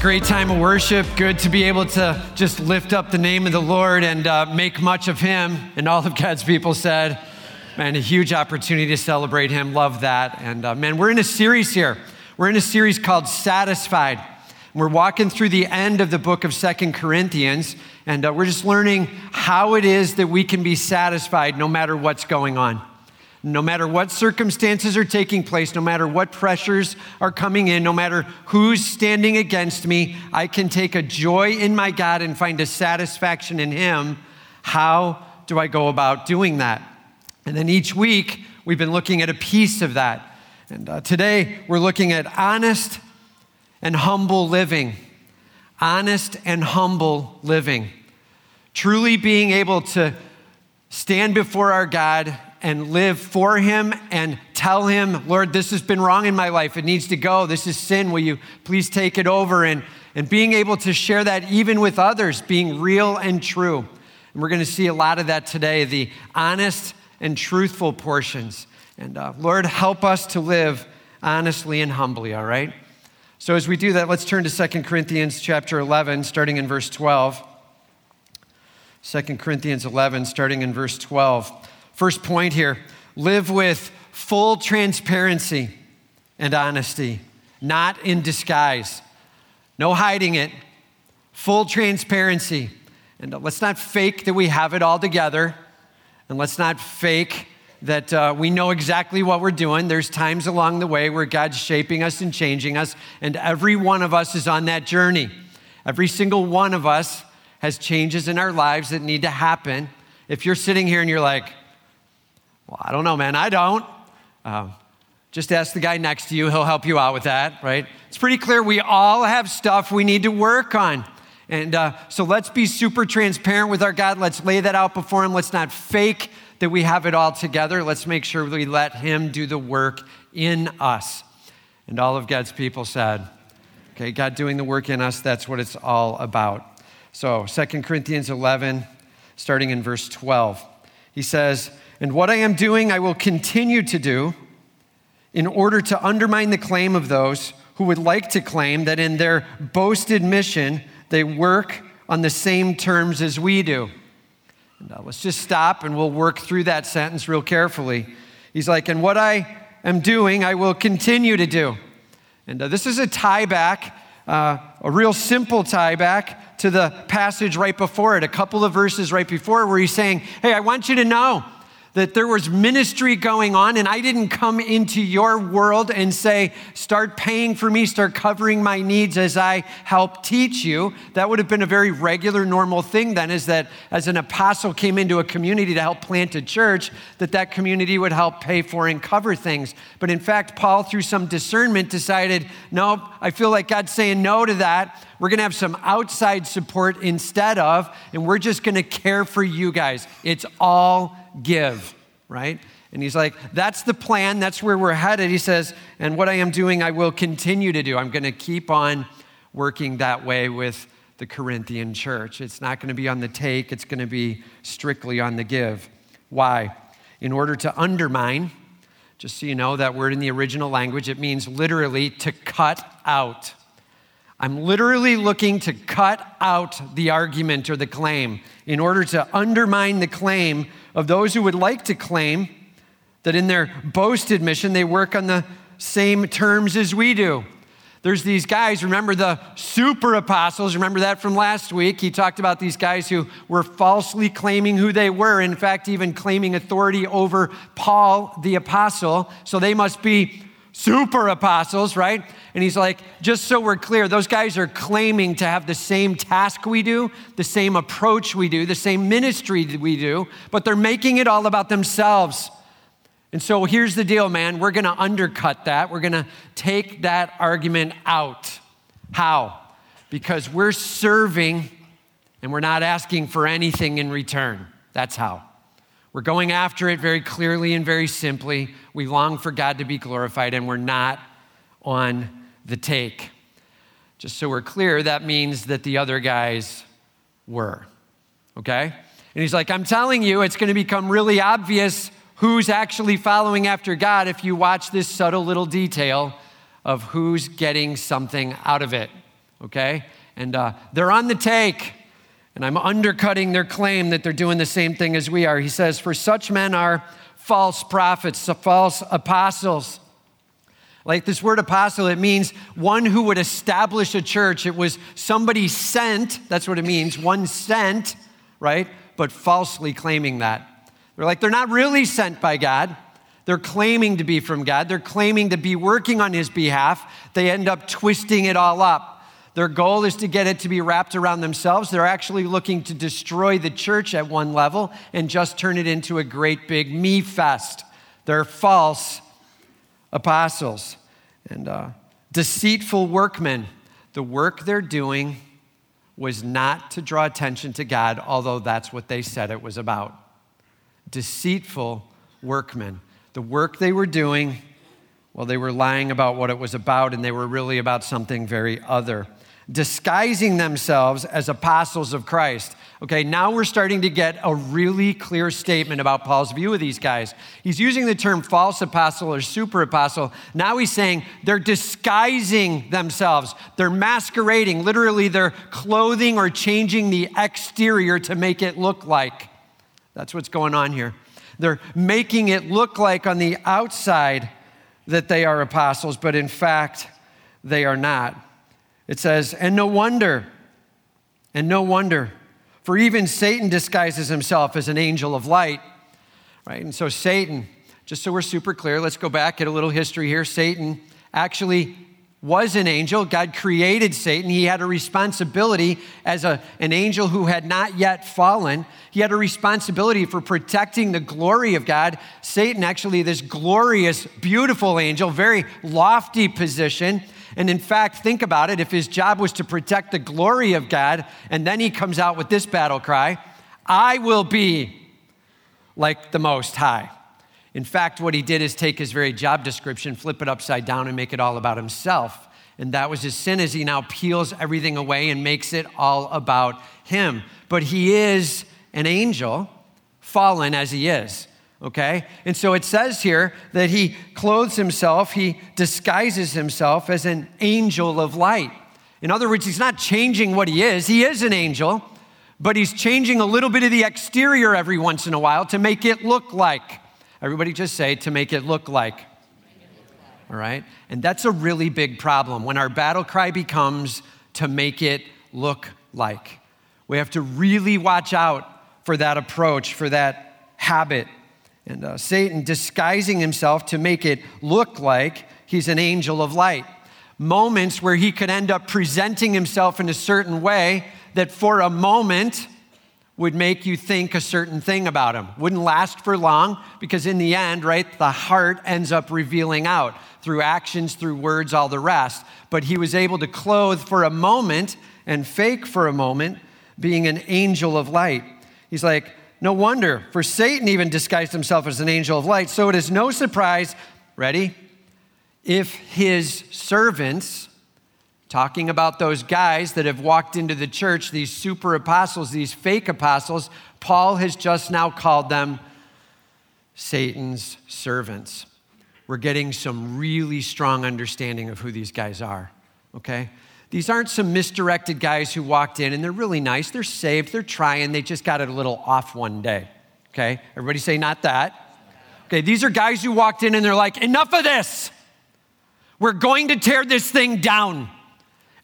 great time of worship. Good to be able to just lift up the name of the Lord and uh, make much of Him. And all of God's people said, man, a huge opportunity to celebrate Him. Love that. And uh, man, we're in a series here. We're in a series called Satisfied. We're walking through the end of the book of Second Corinthians, and uh, we're just learning how it is that we can be satisfied no matter what's going on. No matter what circumstances are taking place, no matter what pressures are coming in, no matter who's standing against me, I can take a joy in my God and find a satisfaction in Him. How do I go about doing that? And then each week, we've been looking at a piece of that. And uh, today, we're looking at honest and humble living. Honest and humble living. Truly being able to stand before our God and live for Him and tell Him, Lord, this has been wrong in my life. It needs to go. This is sin. Will you please take it over? And, and being able to share that even with others, being real and true. And we're going to see a lot of that today the honest and truthful portions. And uh, Lord, help us to live honestly and humbly, all right? So as we do that, let's turn to 2 Corinthians chapter 11, starting in verse 12. 2 Corinthians 11, starting in verse 12. First point here live with full transparency and honesty, not in disguise. No hiding it, full transparency. And let's not fake that we have it all together. And let's not fake that uh, we know exactly what we're doing. There's times along the way where God's shaping us and changing us, and every one of us is on that journey. Every single one of us has changes in our lives that need to happen. If you're sitting here and you're like, well, I don't know, man. I don't. Uh, just ask the guy next to you, he'll help you out with that, right? It's pretty clear we all have stuff we need to work on. And uh, so let's be super transparent with our God. Let's lay that out before Him. Let's not fake that we have it all together. Let's make sure we let Him do the work in us. And all of God's people said, okay, God doing the work in us, that's what it's all about. So, 2 Corinthians 11, starting in verse 12, he says, and what I am doing, I will continue to do in order to undermine the claim of those who would like to claim that in their boasted mission, they work on the same terms as we do. Uh, let's just stop and we'll work through that sentence real carefully. He's like, and what I am doing, I will continue to do. And uh, this is a tie back, uh, a real simple tie back to the passage right before it, a couple of verses right before, where he's saying, Hey, I want you to know that there was ministry going on, and I didn't come into your world and say, start paying for me, start covering my needs as I help teach you. That would have been a very regular, normal thing then, is that as an apostle came into a community to help plant a church, that that community would help pay for and cover things. But in fact, Paul, through some discernment, decided, no, I feel like God's saying no to that. We're going to have some outside support instead of, and we're just going to care for you guys. It's all give, right? And he's like, that's the plan. That's where we're headed. He says, and what I am doing, I will continue to do. I'm going to keep on working that way with the Corinthian church. It's not going to be on the take, it's going to be strictly on the give. Why? In order to undermine, just so you know, that word in the original language, it means literally to cut out. I'm literally looking to cut out the argument or the claim in order to undermine the claim of those who would like to claim that in their boasted mission they work on the same terms as we do. There's these guys, remember the super apostles, remember that from last week? He talked about these guys who were falsely claiming who they were, in fact, even claiming authority over Paul the apostle. So they must be super apostles, right? And he's like, just so we're clear, those guys are claiming to have the same task we do, the same approach we do, the same ministry we do, but they're making it all about themselves. And so here's the deal, man. We're going to undercut that. We're going to take that argument out. How? Because we're serving and we're not asking for anything in return. That's how. We're going after it very clearly and very simply. We long for God to be glorified, and we're not on the take. Just so we're clear, that means that the other guys were. Okay? And he's like, I'm telling you, it's going to become really obvious who's actually following after God if you watch this subtle little detail of who's getting something out of it. okay? And uh, they're on the take, and I'm undercutting their claim that they're doing the same thing as we are. He says, For such men are false prophets, false apostles. Like this word apostle, it means one who would establish a church. It was somebody sent, that's what it means, one sent, right? But falsely claiming that. They're like, they're not really sent by God. They're claiming to be from God. They're claiming to be working on His behalf. They end up twisting it all up. Their goal is to get it to be wrapped around themselves. They're actually looking to destroy the church at one level and just turn it into a great big me fest. They're false apostles and uh, deceitful workmen. The work they're doing was not to draw attention to God, although that's what they said it was about. Deceitful workmen. The work they were doing, well, they were lying about what it was about, and they were really about something very other disguising themselves as apostles of Christ. Okay, now we're starting to get a really clear statement about Paul's view of these guys. He's using the term false apostle or super apostle. Now he's saying they're disguising themselves, they're masquerading. Literally, they're clothing or changing the exterior to make it look like. That's what's going on here. They're making it look like on the outside that they are apostles, but in fact, they are not. It says, and no wonder, and no wonder, for even Satan disguises himself as an angel of light, right? And so Satan, just so we're super clear, let's go back, get a little history here. Satan actually was an angel. God created Satan. He had a responsibility as a, an angel who had not yet fallen. He had a responsibility for protecting the glory of God. Satan, actually, this glorious, beautiful angel, very lofty position. And in fact, think about it if his job was to protect the glory of God, and then he comes out with this battle cry I will be like the Most High. In fact, what he did is take his very job description, flip it upside down, and make it all about himself. And that was his sin as he now peels everything away and makes it all about him. But he is an angel, fallen as he is okay? And so it says here that he clothes himself, he disguises himself as an angel of light. In other words, he's not changing what he is, he is an angel, but he's changing a little bit of the exterior every once in a while to make it look like. Everybody just say, to make it look like. All right? And that's a really big problem when our battle cry becomes to make it look like. We have to really watch out for that approach, for that habit. And uh, Satan disguising himself to make it look like he's an angel of light. Moments where he could end up presenting himself in a certain way that for a moment would make you think a certain thing about him. Wouldn't last for long because, in the end, right, the heart ends up revealing out through actions, through words, all the rest. But he was able to clothe for a moment and fake for a moment being an angel of light. He's like, no wonder, for Satan even disguised himself as an angel of light. So it is no surprise, ready? If his servants, talking about those guys that have walked into the church, these super apostles, these fake apostles, Paul has just now called them Satan's servants. We're getting some really strong understanding of who these guys are, okay? These aren't some misdirected guys who walked in and they're really nice. They're saved. They're trying. They just got it a little off one day. Okay? Everybody say, not that. Okay, these are guys who walked in and they're like, enough of this. We're going to tear this thing down.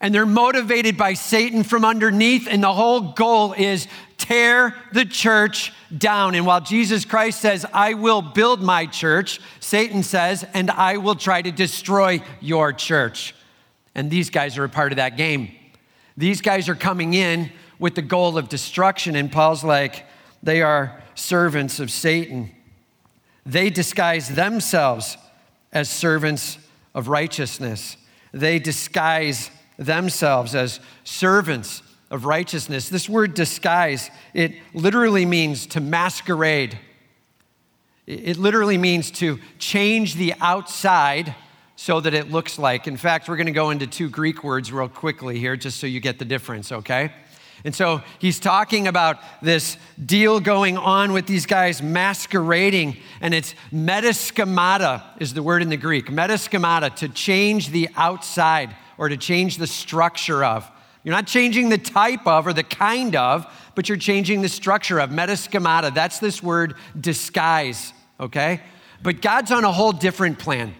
And they're motivated by Satan from underneath, and the whole goal is tear the church down. And while Jesus Christ says, I will build my church, Satan says, and I will try to destroy your church. And these guys are a part of that game. These guys are coming in with the goal of destruction. And Paul's like, they are servants of Satan. They disguise themselves as servants of righteousness. They disguise themselves as servants of righteousness. This word disguise, it literally means to masquerade. It literally means to change the outside so that it looks like. In fact, we're going to go into two Greek words real quickly here just so you get the difference, okay? And so he's talking about this deal going on with these guys masquerading, and it's metaschemata is the word in the Greek. Metaschemata, to change the outside or to change the structure of. You're not changing the type of or the kind of, but you're changing the structure of. Metaschemata, that's this word disguise, okay? But God's on a whole different plan.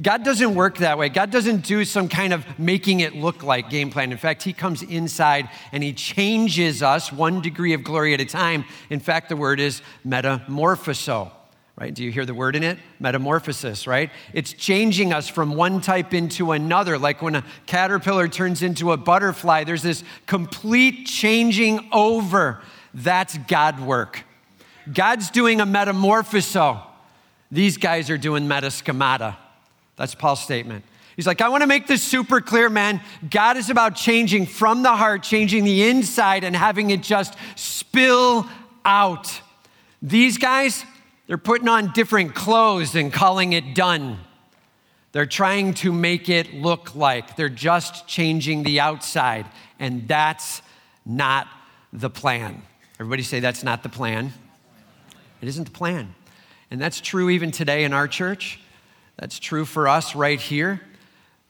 God doesn't work that way. God doesn't do some kind of making it look like game plan. In fact, He comes inside and He changes us one degree of glory at a time. In fact, the word is metamorphoso, right? Do you hear the word in it? Metamorphosis, right? It's changing us from one type into another. Like when a caterpillar turns into a butterfly, there's this complete changing over. That's God work. God's doing a metamorphoso. These guys are doing metaschemata. That's Paul's statement. He's like, I want to make this super clear, man. God is about changing from the heart, changing the inside, and having it just spill out. These guys, they're putting on different clothes and calling it done. They're trying to make it look like they're just changing the outside, and that's not the plan. Everybody say that's not the plan. It isn't the plan. And that's true even today in our church. That's true for us right here.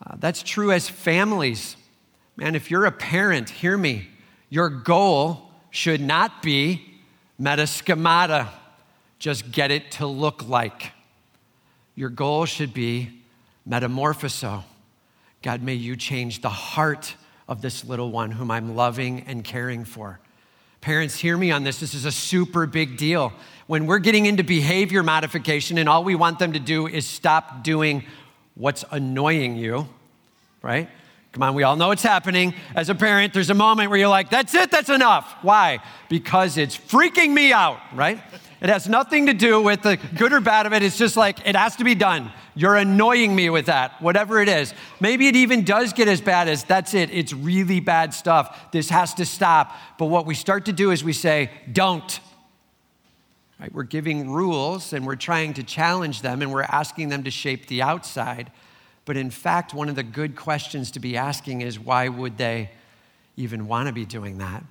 Uh, that's true as families. Man, if you're a parent, hear me. Your goal should not be metaschemata, just get it to look like. Your goal should be metamorphoso. God, may you change the heart of this little one whom I'm loving and caring for. Parents, hear me on this. This is a super big deal. When we're getting into behavior modification and all we want them to do is stop doing what's annoying you, right? Come on, we all know what's happening. As a parent, there's a moment where you're like, that's it, that's enough. Why? Because it's freaking me out, right? It has nothing to do with the good or bad of it. It's just like, it has to be done. You're annoying me with that, whatever it is. Maybe it even does get as bad as that's it. It's really bad stuff. This has to stop. But what we start to do is we say, don't. Right? We're giving rules and we're trying to challenge them and we're asking them to shape the outside. But in fact, one of the good questions to be asking is why would they even want to be doing that?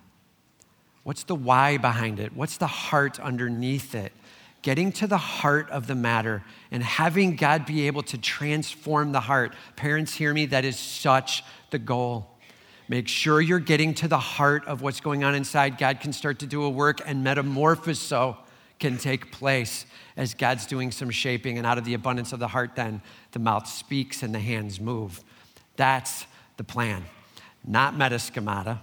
What's the why behind it? What's the heart underneath it? Getting to the heart of the matter and having God be able to transform the heart. Parents, hear me, that is such the goal. Make sure you're getting to the heart of what's going on inside. God can start to do a work and metamorphoso can take place as God's doing some shaping. And out of the abundance of the heart, then the mouth speaks and the hands move. That's the plan, not metaschemata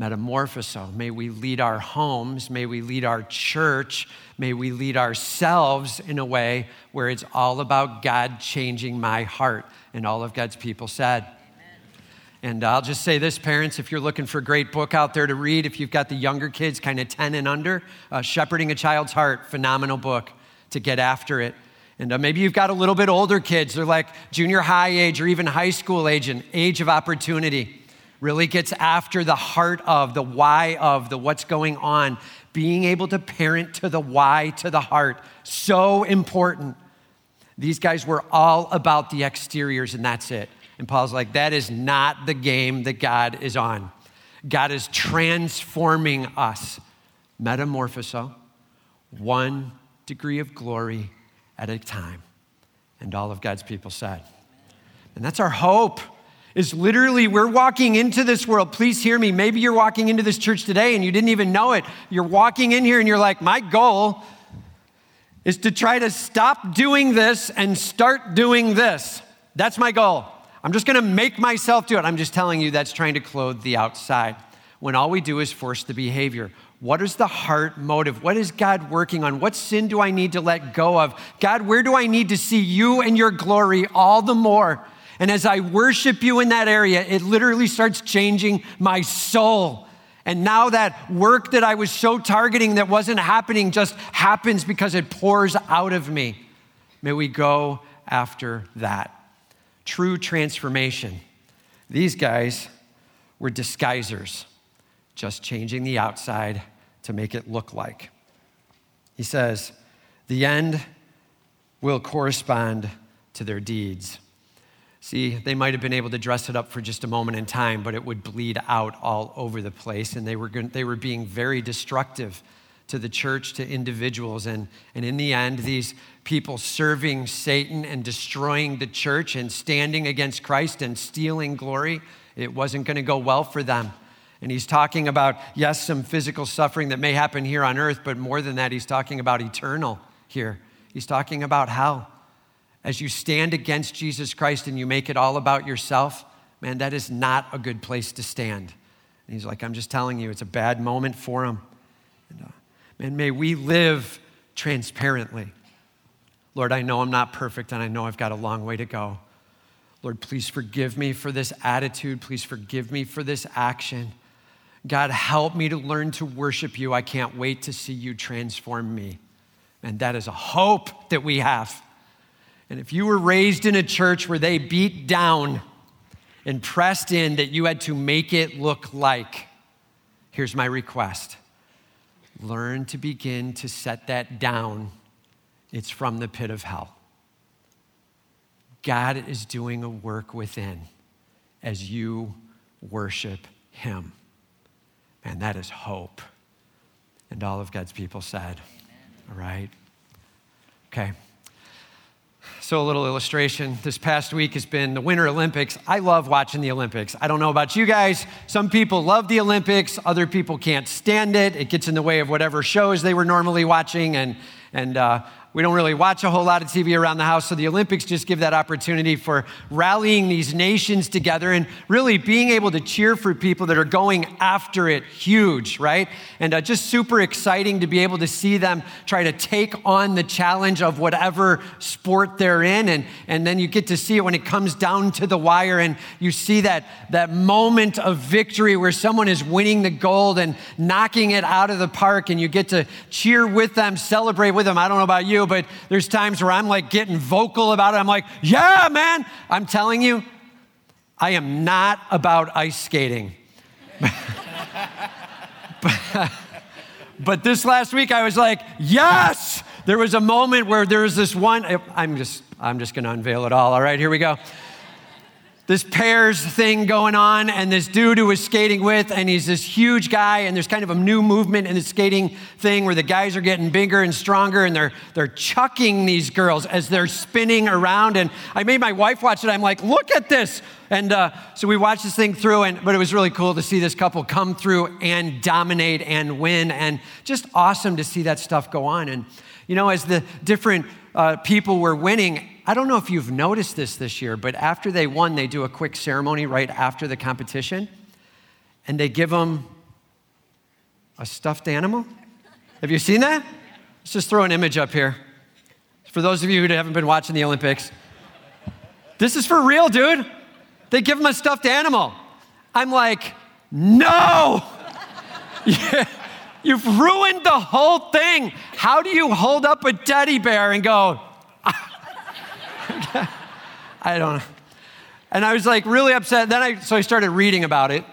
metamorphoso. May we lead our homes, may we lead our church, may we lead ourselves in a way where it's all about God changing my heart. And all of God's people said. And I'll just say this, parents, if you're looking for a great book out there to read, if you've got the younger kids, kind of 10 and under, uh, Shepherding a Child's Heart, phenomenal book to get after it. And uh, maybe you've got a little bit older kids, they're like junior high age or even high school age, and age of opportunity really gets after the heart of, the why of, the what's going on. Being able to parent to the why, to the heart, so important. These guys were all about the exteriors, and that's it. And Paul's like, that is not the game that God is on. God is transforming us, metamorphoso, one degree of glory at a time. And all of God's people said. And that's our hope is literally we're walking into this world. Please hear me. Maybe you're walking into this church today and you didn't even know it. You're walking in here and you're like, my goal is to try to stop doing this and start doing this. That's my goal. I'm just gonna make myself do it. I'm just telling you that's trying to clothe the outside when all we do is force the behavior. What is the heart motive? What is God working on? What sin do I need to let go of? God, where do I need to see you and your glory all the more? And as I worship you in that area, it literally starts changing my soul. And now that work that I was so targeting that wasn't happening just happens because it pours out of me. May we go after that. True transformation. These guys were disguisers, just changing the outside to make it look like. He says, the end will correspond to their deeds. See, they might have been able to dress it up for just a moment in time, but it would bleed out all over the place. And they were, they were being very destructive to the church, to individuals. And, and in the end, these people serving Satan and destroying the church and standing against Christ and stealing glory it wasn't going to go well for them. And he's talking about, yes, some physical suffering that may happen here on earth, but more than that, he's talking about eternal here. He's talking about hell. As you stand against Jesus Christ and you make it all about yourself, man, that is not a good place to stand. And he's like, I'm just telling you, it's a bad moment for him. And, uh, man, may we live transparently. Lord, I know I'm not perfect and I know I've got a long way to go. Lord, please forgive me for this attitude. Please forgive me for this action. God, help me to learn to worship you. I can't wait to see you transform me. And that is a hope that we have. And if you were raised in a church where they beat down and pressed in that you had to make it look like, here's my request learn to begin to set that down. It's from the pit of hell. God is doing a work within as you worship Him. And that is hope. And all of God's people said, All right. Okay. So, a little illustration. This past week has been the Winter Olympics. I love watching the Olympics. I don't know about you guys. Some people love the Olympics, other people can't stand it. It gets in the way of whatever shows they were normally watching. And, and uh, we don't really watch a whole lot of TV around the house, so the Olympics just give that opportunity for rallying these nations together and really being able to cheer for people that are going after it huge, right? And uh, just super exciting to be able to see them try to take on the challenge of whatever sport they're in. And, and then you get to see it when it comes down to the wire and you see that, that moment of victory where someone is winning the gold and knocking it out of the park, and you get to cheer with them, celebrate with them. I don't know about you you, but there's times where I'm like getting vocal about it. I'm like, yeah, man. I'm telling you, I am not about ice skating. but, but this last week I was like, yes. There was a moment where there was this one, I'm just, I'm just gonna unveil it all. All right, here we go this pairs thing going on, and this dude who was skating with, and he's this huge guy, and there's kind of a new movement in the skating thing where the guys are getting bigger and stronger, and they're they're chucking these girls as they're spinning around. And I made my wife watch it. I'm like, look at this. And uh, so we watched this thing through, and but it was really cool to see this couple come through and dominate and win, and just awesome to see that stuff go on. And you know, as the different uh, people were winning, I don't know if you've noticed this this year, but after they won, they do a quick ceremony right after the competition, and they give them a stuffed animal. Have you seen that? Let's just throw an image up here. For those of you who haven't been watching the Olympics, this is for real, dude. They give them a stuffed animal. I'm like, no! You've ruined the whole thing. How do you hold up a teddy bear and go, ah, I don't know. And I was like really upset. Then I, so I started reading about it.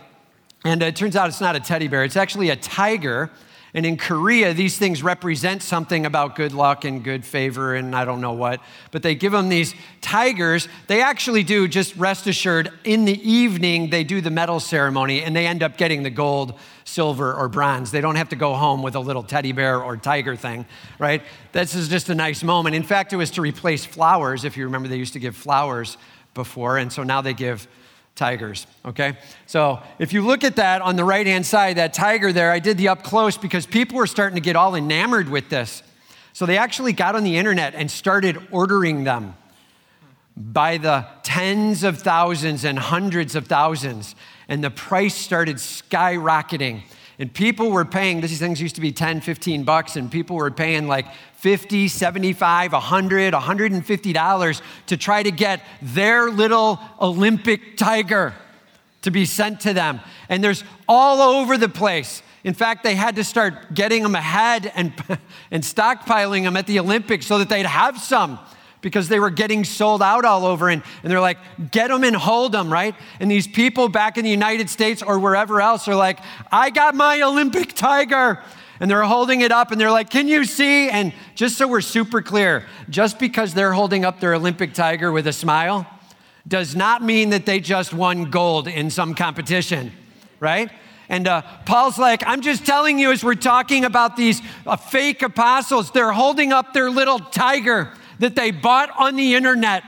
And it turns out it's not a teddy bear, it's actually a tiger. And in Korea, these things represent something about good luck and good favor and I don't know what. But they give them these tigers. They actually do, just rest assured, in the evening, they do the medal ceremony and they end up getting the gold, silver, or bronze. They don't have to go home with a little teddy bear or tiger thing, right? This is just a nice moment. In fact, it was to replace flowers. If you remember, they used to give flowers before. And so now they give tigers, okay? So if you look at that on the right hand side, that tiger there, I did the up close because people were starting to get all enamored with this. So they actually got on the internet and started ordering them by the tens of thousands and hundreds of thousands. And the price started skyrocketing. And people were paying, these things used to be 10, 15 bucks, and people were paying like 50, 75, 100, 150 dollars to try to get their little Olympic tiger to be sent to them. And there's all over the place. In fact, they had to start getting them ahead and, and stockpiling them at the Olympics so that they'd have some because they were getting sold out all over. And, and they're like, get them and hold them, right? And these people back in the United States or wherever else are like, I got my Olympic tiger. And they're holding it up and they're like, Can you see? And just so we're super clear, just because they're holding up their Olympic tiger with a smile does not mean that they just won gold in some competition, right? And uh, Paul's like, I'm just telling you, as we're talking about these uh, fake apostles, they're holding up their little tiger that they bought on the internet.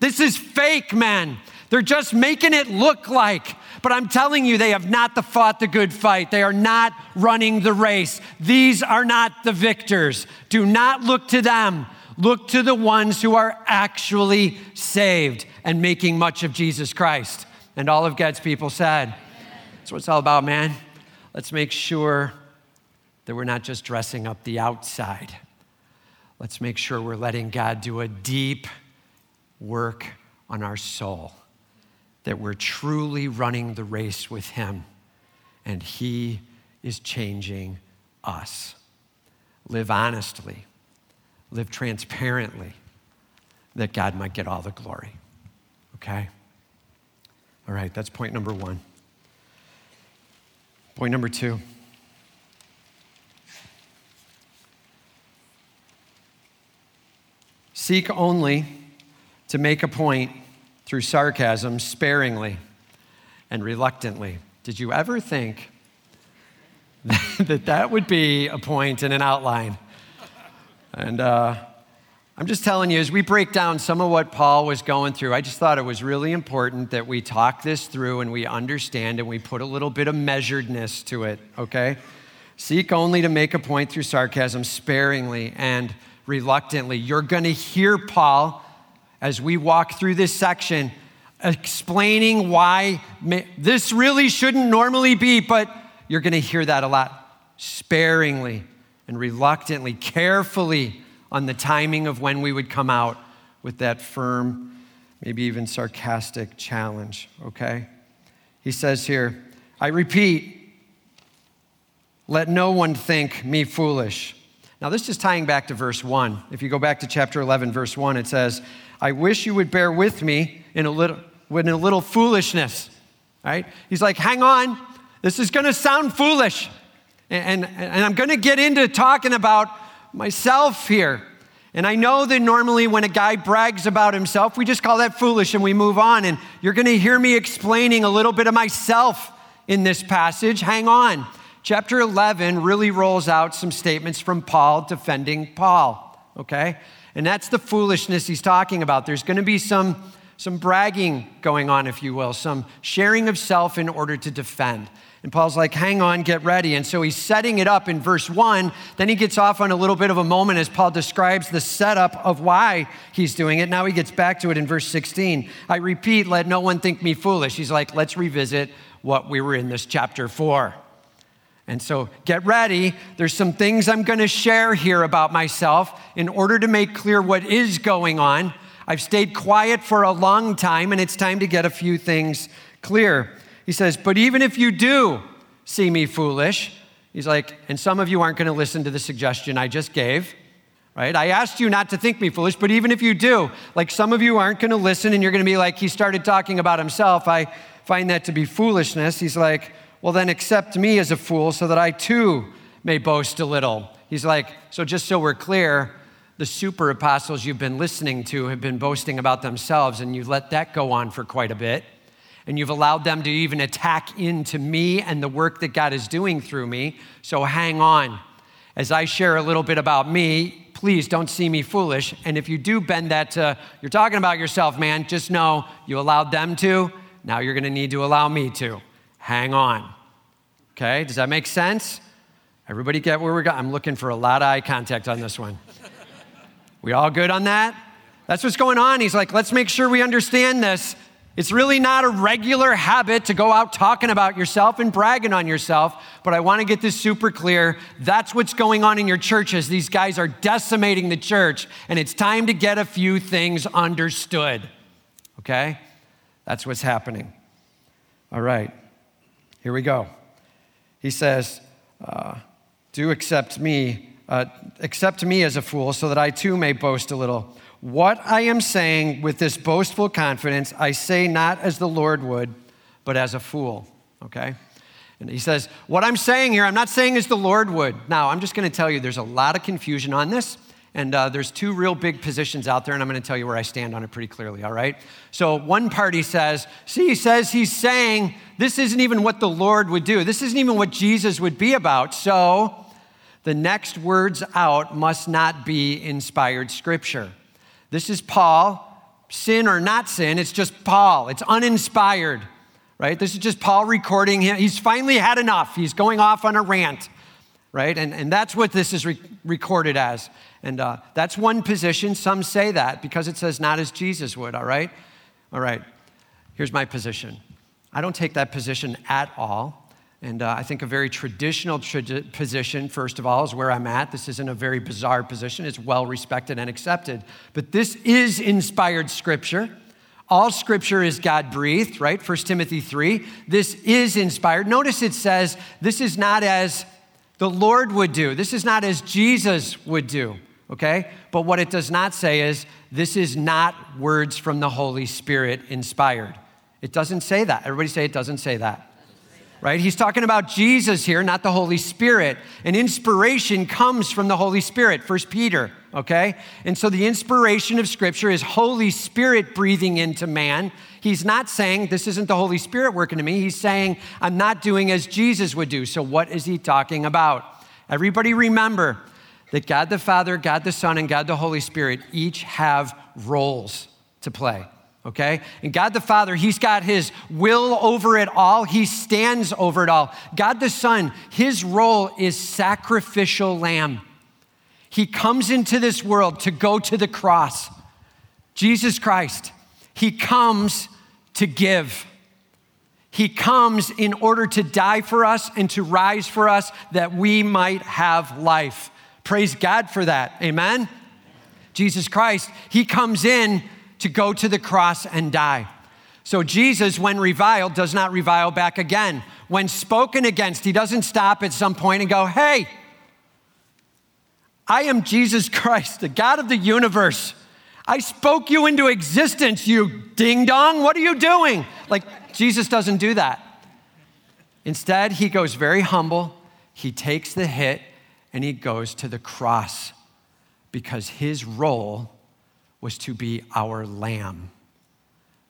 This is fake, man. They're just making it look like. but I'm telling you, they have not the fought the good fight. They are not running the race. These are not the victors. Do not look to them. Look to the ones who are actually saved and making much of Jesus Christ. And all of God's people said, That's what it's all about, man. Let's make sure that we're not just dressing up the outside. Let's make sure we're letting God do a deep work on our soul, that we're truly running the race with Him, and He is changing us. Live honestly, live transparently, that God might get all the glory. Okay? All right, that's point number one. Point number two. Seek only to make a point through sarcasm sparingly and reluctantly. Did you ever think that that would be a point in an outline? And uh, I'm just telling you, as we break down some of what Paul was going through, I just thought it was really important that we talk this through and we understand and we put a little bit of measuredness to it, okay? Seek only to make a point through sarcasm sparingly and reluctantly. You're going to hear Paul as we walk through this section explaining why this really shouldn't normally be, but you're going to hear that a lot sparingly and reluctantly, carefully on the timing of when we would come out with that firm, maybe even sarcastic challenge, okay? He says here, I repeat, let no one think me foolish. Now, this is tying back to verse 1. If you go back to chapter 11, verse 1, it says, I wish you would bear with me in a little, in a little foolishness. Right? He's like, hang on, this is going to sound foolish. And, and, and I'm going to get into talking about myself here. And I know that normally when a guy brags about himself, we just call that foolish and we move on. And you're going to hear me explaining a little bit of myself in this passage. Hang on. Chapter 11 really rolls out some statements from Paul defending Paul, okay? And that's the foolishness he's talking about. There's going to be some, some bragging going on, if you will, some sharing of self in order to defend. And Paul's like, hang on, get ready. And so he's setting it up in verse one. Then he gets off on a little bit of a moment as Paul describes the setup of why he's doing it. Now he gets back to it in verse 16. I repeat, let no one think me foolish. He's like, let's revisit what we were in this chapter for. And so get ready. There's some things I'm going to share here about myself in order to make clear what is going on. I've stayed quiet for a long time, and it's time to get a few things clear. He says, But even if you do see me foolish, he's like, and some of you aren't going to listen to the suggestion I just gave, right? I asked you not to think me foolish, but even if you do, like some of you aren't going to listen and you're going to be like, he started talking about himself. I find that to be foolishness. He's like, well, then accept me as a fool so that I too may boast a little. He's like, So just so we're clear, the super apostles you've been listening to have been boasting about themselves, and you've let that go on for quite a bit. And you've allowed them to even attack into me and the work that God is doing through me. So hang on. As I share a little bit about me, please don't see me foolish. And if you do bend that to, you're talking about yourself, man, just know you allowed them to. Now you're going to need to allow me to. Hang on. Okay, does that make sense? Everybody get where we're going? I'm looking for a lot of eye contact on this one. we all good on that? That's what's going on. He's like, let's make sure we understand this. It's really not a regular habit to go out talking about yourself and bragging on yourself, but I want to get this super clear. That's what's going on in your churches. These guys are decimating the church, and it's time to get a few things understood. Okay? That's what's happening. All right, here we go. He says, uh, Do accept me, uh, accept me as a fool, so that I too may boast a little. What I am saying with this boastful confidence, I say not as the Lord would, but as a fool. Okay? And he says, What I'm saying here, I'm not saying as the Lord would. Now, I'm just going to tell you there's a lot of confusion on this. And uh, there's two real big positions out there, and I'm going to tell you where I stand on it pretty clearly, all right? So, one party says, see, he says he's saying this isn't even what the Lord would do. This isn't even what Jesus would be about. So, the next words out must not be inspired scripture. This is Paul, sin or not sin, it's just Paul. It's uninspired, right? This is just Paul recording him. He's finally had enough. He's going off on a rant, right? And, and that's what this is re- recorded as. And uh, that's one position. Some say that because it says not as Jesus would, all right? All right, here's my position. I don't take that position at all. And uh, I think a very traditional tra- position, first of all, is where I'm at. This isn't a very bizarre position, it's well respected and accepted. But this is inspired scripture. All scripture is God breathed, right? 1 Timothy 3. This is inspired. Notice it says this is not as the Lord would do, this is not as Jesus would do, okay? But what it does not say is this is not words from the Holy Spirit inspired. It doesn't say that. Everybody say it doesn't say that right? He's talking about Jesus here, not the Holy Spirit. And inspiration comes from the Holy Spirit, First Peter, okay? And so the inspiration of Scripture is Holy Spirit breathing into man. He's not saying, This isn't the Holy Spirit working to me. He's saying, I'm not doing as Jesus would do. So what is he talking about? Everybody remember that God the Father, God the Son, and God the Holy Spirit each have roles to play okay? And God the Father, He's got His will over it all, He stands over it all. God the Son, His role is sacrificial lamb. He comes into this world to go to the cross. Jesus Christ, He comes to give. He comes in order to die for us and to rise for us that we might have life. Praise God for that. Amen? Jesus Christ, He comes in to go to the cross and die. So Jesus, when reviled, does not revile back again. When spoken against, he doesn't stop at some point and go, Hey, I am Jesus Christ, the God of the universe. I spoke you into existence, you ding dong. What are you doing? Like, Jesus doesn't do that. Instead, he goes very humble, he takes the hit, and he goes to the cross because his role was to be our lamb.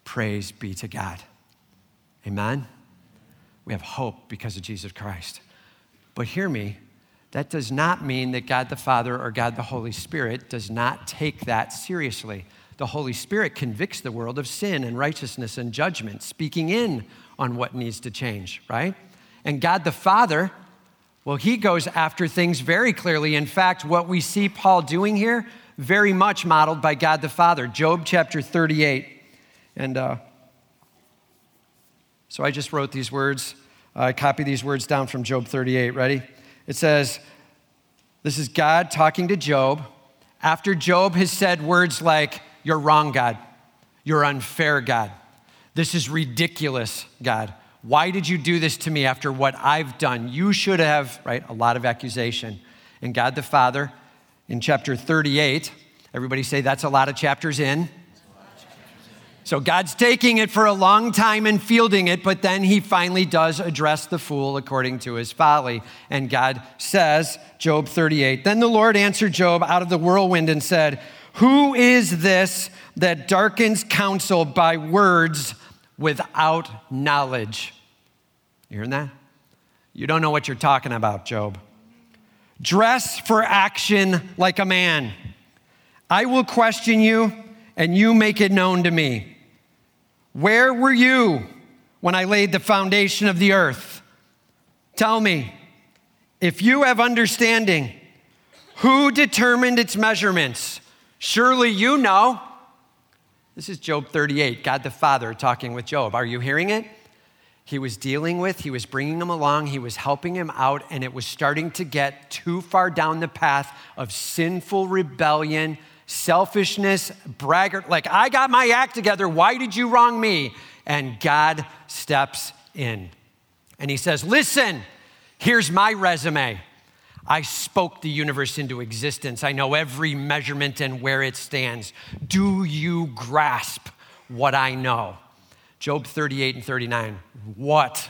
Praise be to God. Amen? We have hope because of Jesus Christ. But hear me, that does not mean that God the Father or God the Holy Spirit does not take that seriously. The Holy Spirit convicts the world of sin and righteousness and judgment, speaking in on what needs to change, right? And God the Father, well, he goes after things very clearly. In fact, what we see Paul doing here very much modeled by God the Father. Job chapter 38. And uh, so I just wrote these words. I copied these words down from Job 38. Ready? It says, This is God talking to Job after Job has said words like, You're wrong, God. You're unfair, God. This is ridiculous, God. Why did you do this to me after what I've done? You should have, right? A lot of accusation. And God the Father in chapter 38. Everybody say that's a lot of chapters in. So God's taking it for a long time and fielding it, but then he finally does address the fool according to his folly. And God says, Job 38, Then the Lord answered Job out of the whirlwind and said, Who is this that darkens counsel by words without knowledge? You hearing that? You don't know what you're talking about, Job. Dress for action like a man. I will question you, and you make it known to me. Where were you when I laid the foundation of the earth? Tell me, if you have understanding, who determined its measurements? Surely you know. This is Job 38, God the Father talking with Job. Are you hearing it? he was dealing with, he was bringing him along, he was helping him out, and it was starting to get too far down the path of sinful rebellion, selfishness, braggart. Like, I got my act together. Why did you wrong me? And God steps in and he says, Listen, here's my resume. I spoke the universe into existence. I know every measurement and where it stands. Do you grasp what I know? Job 38 and 39. What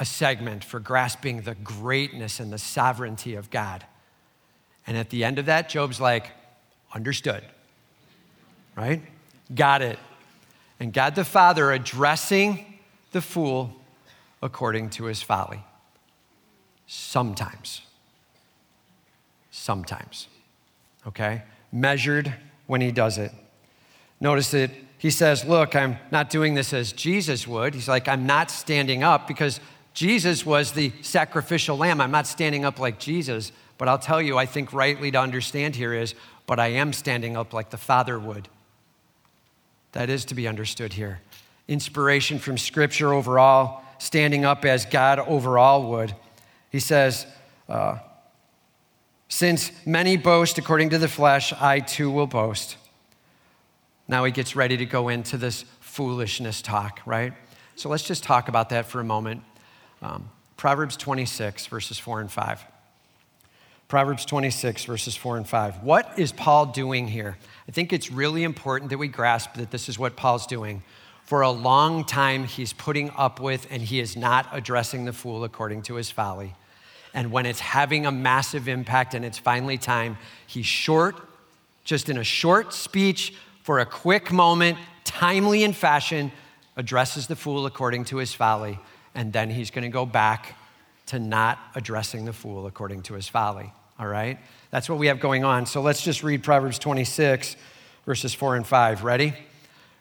a segment for grasping the greatness and the sovereignty of God. And at the end of that, Job's like, understood, right? Got it. And God the Father addressing the fool according to his folly. Sometimes. Sometimes. Okay? Measured when he does it. Notice that he says, Look, I'm not doing this as Jesus would. He's like, I'm not standing up because Jesus was the sacrificial lamb. I'm not standing up like Jesus. But I'll tell you, I think rightly to understand here is, but I am standing up like the Father would. That is to be understood here. Inspiration from Scripture overall, standing up as God overall would. He says, uh, Since many boast according to the flesh, I too will boast. Now he gets ready to go into this foolishness talk, right? So let's just talk about that for a moment. Um, Proverbs 26, verses 4 and 5. Proverbs 26, verses 4 and 5. What is Paul doing here? I think it's really important that we grasp that this is what Paul's doing. For a long time, he's putting up with and he is not addressing the fool according to his folly. And when it's having a massive impact and it's finally time, he's short, just in a short speech for a quick moment, timely in fashion, addresses the fool according to his folly. And then he's going to go back to not addressing the fool according to his folly. All right? That's what we have going on. So let's just read Proverbs 26, verses 4 and 5. Ready?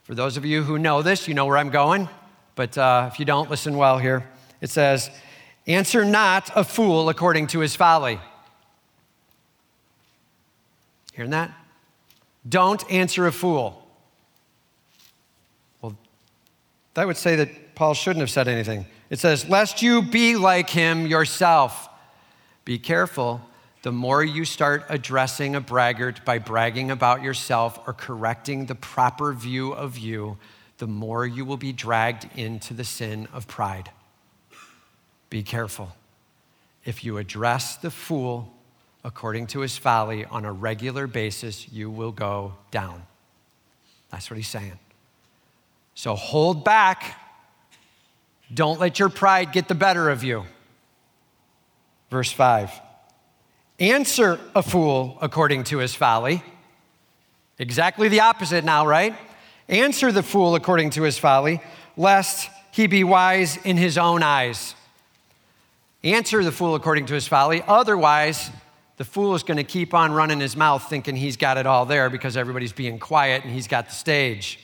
For those of you who know this, you know where I'm going. But uh, if you don't, listen well here. It says, Answer not a fool according to his folly. Hearing that? Don't answer a fool. Well, that would say that Paul shouldn't have said anything. It says, Lest you be like him yourself. Be careful. The more you start addressing a braggart by bragging about yourself or correcting the proper view of you, the more you will be dragged into the sin of pride. Be careful. If you address the fool according to his folly on a regular basis, you will go down. That's what he's saying. So hold back don't let your pride get the better of you. Verse 5 Answer a fool according to his folly. Exactly the opposite now, right? Answer the fool according to his folly, lest he be wise in his own eyes. Answer the fool according to his folly, otherwise, the fool is going to keep on running his mouth thinking he's got it all there because everybody's being quiet and he's got the stage.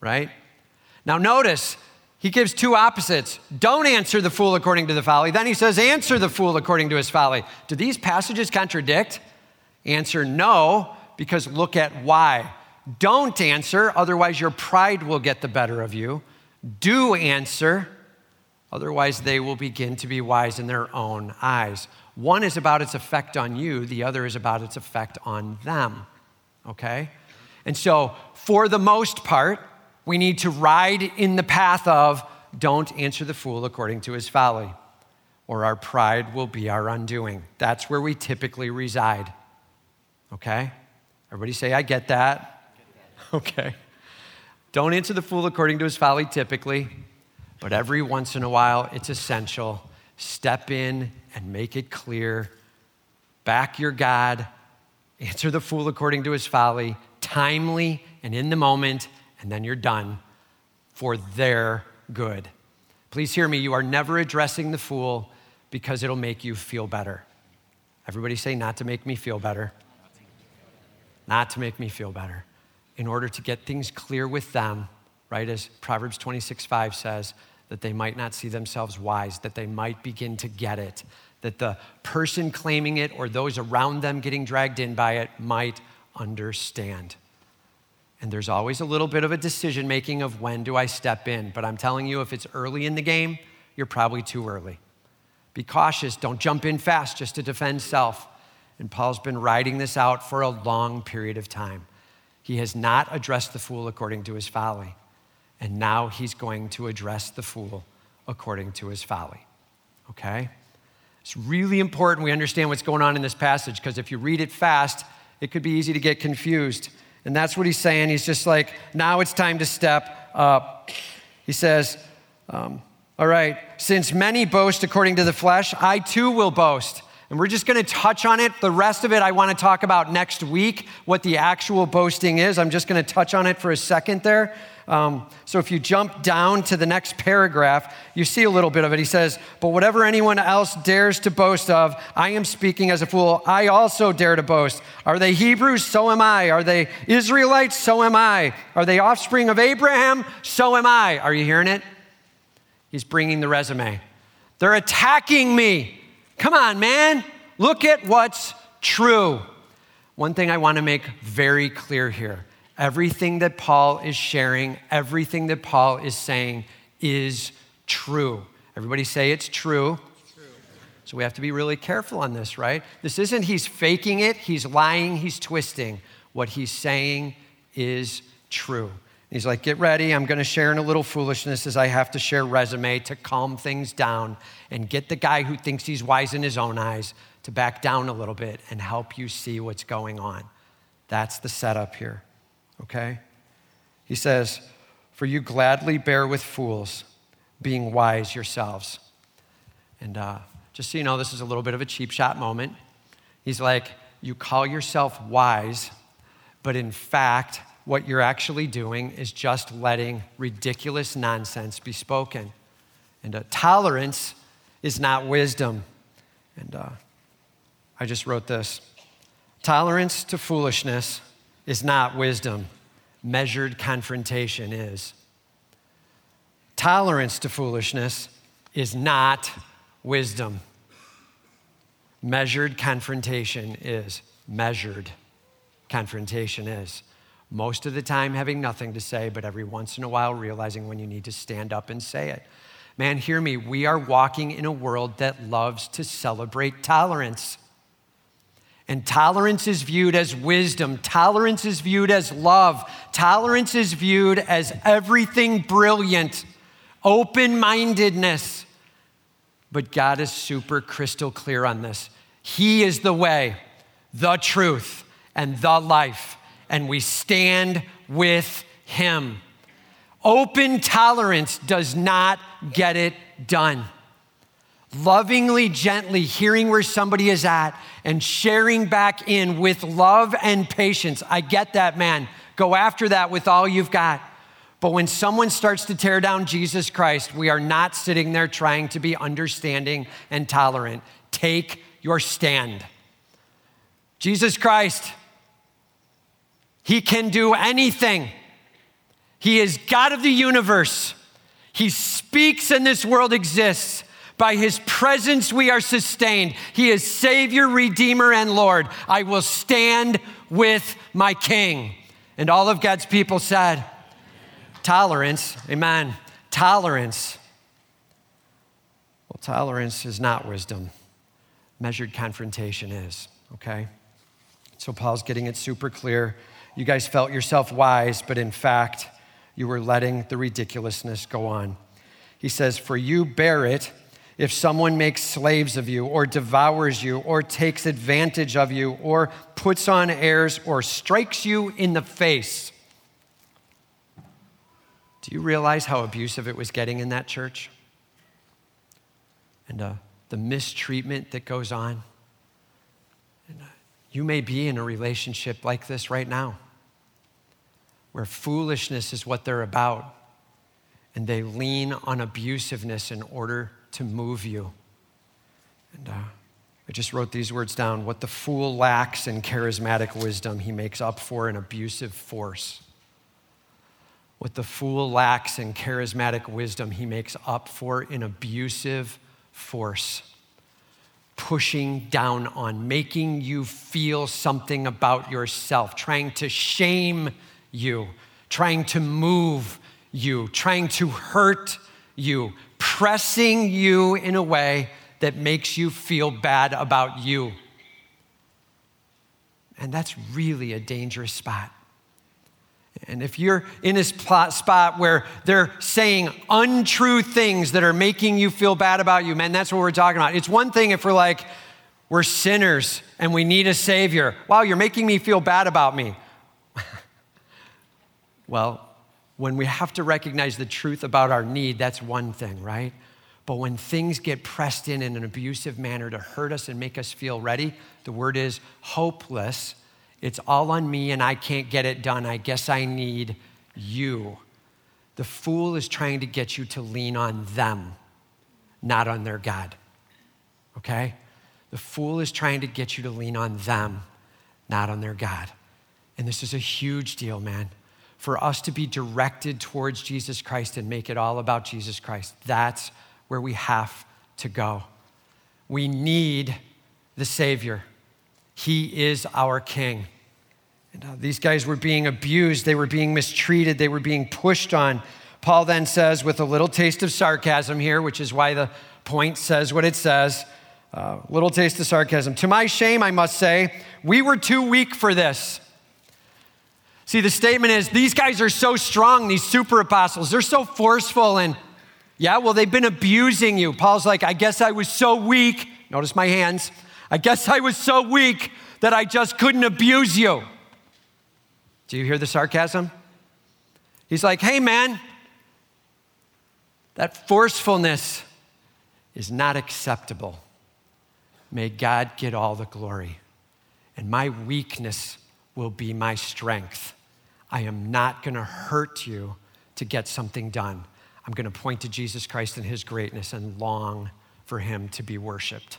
Right? Now, notice he gives two opposites. Don't answer the fool according to the folly. Then he says, answer the fool according to his folly. Do these passages contradict? Answer no, because look at why. Don't answer, otherwise your pride will get the better of you. Do answer, otherwise they will begin to be wise in their own eyes. One is about its effect on you, the other is about its effect on them. Okay? And so, for the most part, we need to ride in the path of don't answer the fool according to his folly, or our pride will be our undoing. That's where we typically reside. Okay? Everybody say, I get that. Okay. Don't answer the fool according to his folly typically, but every once in a while it's essential. Step in and make it clear. Back your God. Answer the fool according to his folly, timely and in the moment, and then you're done for their good. Please hear me. You are never addressing the fool because it'll make you feel better. Everybody say, not to make me feel better. Not to make me feel better. In order to get things clear with them, right, as Proverbs 26 5 says, that they might not see themselves wise, that they might begin to get it, that the person claiming it or those around them getting dragged in by it might understand. And there's always a little bit of a decision making of when do I step in. But I'm telling you, if it's early in the game, you're probably too early. Be cautious. Don't jump in fast just to defend self. And Paul's been riding this out for a long period of time. He has not addressed the fool according to his folly. And now he's going to address the fool according to his folly. Okay? It's really important we understand what's going on in this passage because if you read it fast, it could be easy to get confused. And that's what he's saying. He's just like, now it's time to step up. He says, um, All right, since many boast according to the flesh, I too will boast. And we're just going to touch on it. The rest of it, I want to talk about next week, what the actual boasting is. I'm just going to touch on it for a second there. Um, so if you jump down to the next paragraph, you see a little bit of it. He says, But whatever anyone else dares to boast of, I am speaking as a fool. I also dare to boast. Are they Hebrews? So am I. Are they Israelites? So am I. Are they offspring of Abraham? So am I. Are you hearing it? He's bringing the resume. They're attacking me. Come on, man. Look at what's true. One thing I want to make very clear here everything that Paul is sharing, everything that Paul is saying is true. Everybody say it's true. So we have to be really careful on this, right? This isn't he's faking it, he's lying, he's twisting. What he's saying is true. He's like, get ready. I'm going to share in a little foolishness as I have to share resume to calm things down and get the guy who thinks he's wise in his own eyes to back down a little bit and help you see what's going on. That's the setup here okay? He says, For you gladly bear with fools, being wise yourselves. And uh, just so you know, this is a little bit of a cheap shot moment. He's like, You call yourself wise, but in fact, what you're actually doing is just letting ridiculous nonsense be spoken. And uh, tolerance is not wisdom. And uh, I just wrote this Tolerance to foolishness is not wisdom, measured confrontation is. Tolerance to foolishness is not wisdom. Measured confrontation is. Measured confrontation is. Most of the time, having nothing to say, but every once in a while, realizing when you need to stand up and say it. Man, hear me. We are walking in a world that loves to celebrate tolerance. And tolerance is viewed as wisdom. Tolerance is viewed as love. Tolerance is viewed as everything brilliant, open mindedness. But God is super crystal clear on this. He is the way, the truth, and the life. And we stand with Him. Open tolerance does not get it done lovingly, gently hearing where somebody is at and sharing back in with love and patience. I get that, man. Go after that with all you've got. But when someone starts to tear down Jesus Christ, we are not sitting there trying to be understanding and tolerant. Take your stand. Jesus Christ, He can do anything. He is God of the universe. He speaks and this world exists. By his presence we are sustained. He is Savior, Redeemer, and Lord. I will stand with my King. And all of God's people said, Tolerance, amen. Tolerance. Well, tolerance is not wisdom, measured confrontation is, okay? So Paul's getting it super clear. You guys felt yourself wise, but in fact, you were letting the ridiculousness go on. He says, For you bear it if someone makes slaves of you, or devours you, or takes advantage of you, or puts on airs, or strikes you in the face. Do you realize how abusive it was getting in that church? And uh, the mistreatment that goes on? And, uh, you may be in a relationship like this right now, where foolishness is what they're about, and they lean on abusiveness in order to move you. And uh, I just wrote these words down. What the fool lacks in charismatic wisdom, he makes up for in abusive force. What the fool lacks in charismatic wisdom, he makes up for in abusive force. Pushing down on, making you feel something about yourself, trying to shame you, trying to move you, trying to hurt you, pressing you in a way that makes you feel bad about you. And that's really a dangerous spot. And if you're in a spot where they're saying untrue things that are making you feel bad about you, man, that's what we're talking about. It's one thing if we're like, we're sinners and we need a Savior. Wow, you're making me feel bad about me. Well, when we have to recognize the truth about our need, that's one thing, right? But when things get pressed in in an abusive manner to hurt us and make us feel ready, the word is hopeless. It's all on me and I can't get it done. I guess I need you. The fool is trying to get you to lean on them, not on their God. Okay? The fool is trying to get you to lean on them, not on their God. And this is a huge deal, man. For us to be directed towards Jesus Christ and make it all about Jesus Christ, that's where we have to go. We need the Savior, He is our King. And, uh, these guys were being abused, they were being mistreated, they were being pushed on. Paul then says, with a little taste of sarcasm here, which is why the point says what it says, uh, little taste of sarcasm. To my shame, I must say, we were too weak for this. See, the statement is these guys are so strong, these super apostles. They're so forceful and, yeah, well, they've been abusing you. Paul's like, I guess I was so weak. Notice my hands. I guess I was so weak that I just couldn't abuse you. Do you hear the sarcasm? He's like, hey, man, that forcefulness is not acceptable. May God get all the glory. And my weakness will be my strength. I am not going to hurt you to get something done. I'm going to point to Jesus Christ and his greatness and long for him to be worshiped.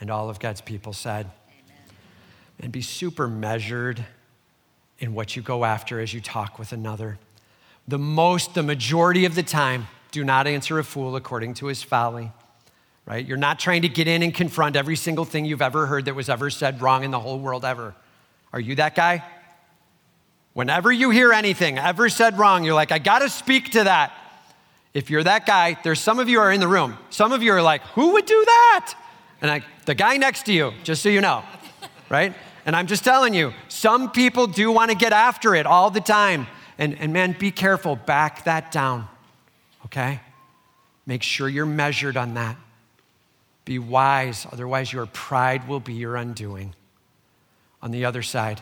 And all of God's people said, Amen. and be super measured in what you go after as you talk with another. The most, the majority of the time, do not answer a fool according to his folly right? You're not trying to get in and confront every single thing you've ever heard that was ever said wrong in the whole world ever. Are you that guy? Whenever you hear anything ever said wrong, you're like, I gotta speak to that. If you're that guy, there's some of you are in the room. Some of you are like, who would do that? And I, the guy next to you, just so you know, right? And I'm just telling you, some people do want to get after it all the time. And, and man, be careful, back that down, okay? Make sure you're measured on that. Be wise, otherwise, your pride will be your undoing. On the other side,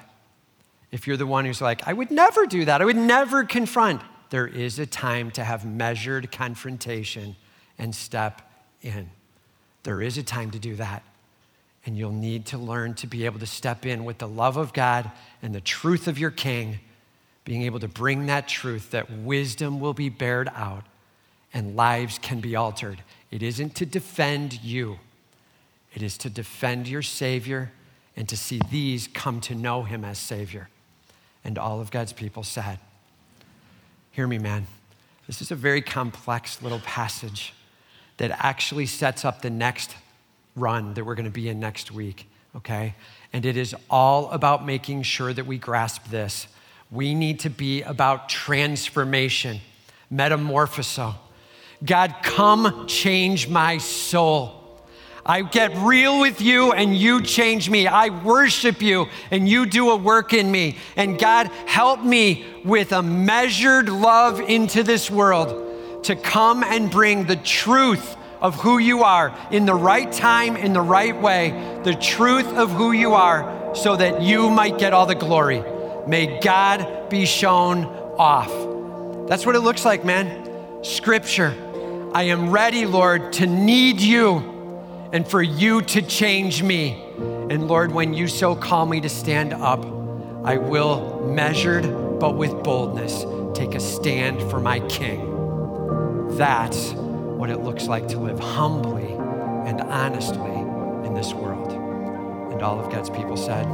if you're the one who's like, I would never do that, I would never confront, there is a time to have measured confrontation and step in. There is a time to do that. And you'll need to learn to be able to step in with the love of God and the truth of your King, being able to bring that truth that wisdom will be bared out and lives can be altered. It isn't to defend you, it is to defend your Savior and to see these come to know Him as Savior. And all of God's people said, Hear me, man. This is a very complex little passage that actually sets up the next run that we're going to be in next week, okay? And it is all about making sure that we grasp this. We need to be about transformation, metamorphoso. God, come change my soul. I get real with you and you change me. I worship you and you do a work in me. And God, help me with a measured love into this world to come and bring the truth of who you are in the right time, in the right way, the truth of who you are, so that you might get all the glory. May God be shown off. That's what it looks like, man. Scripture. I am ready, Lord, to need you and for you to change me. And Lord, when you so call me to stand up, I will, measured but with boldness, take a stand for my King. That's what it looks like to live humbly and honestly in this world. And all of God's people said,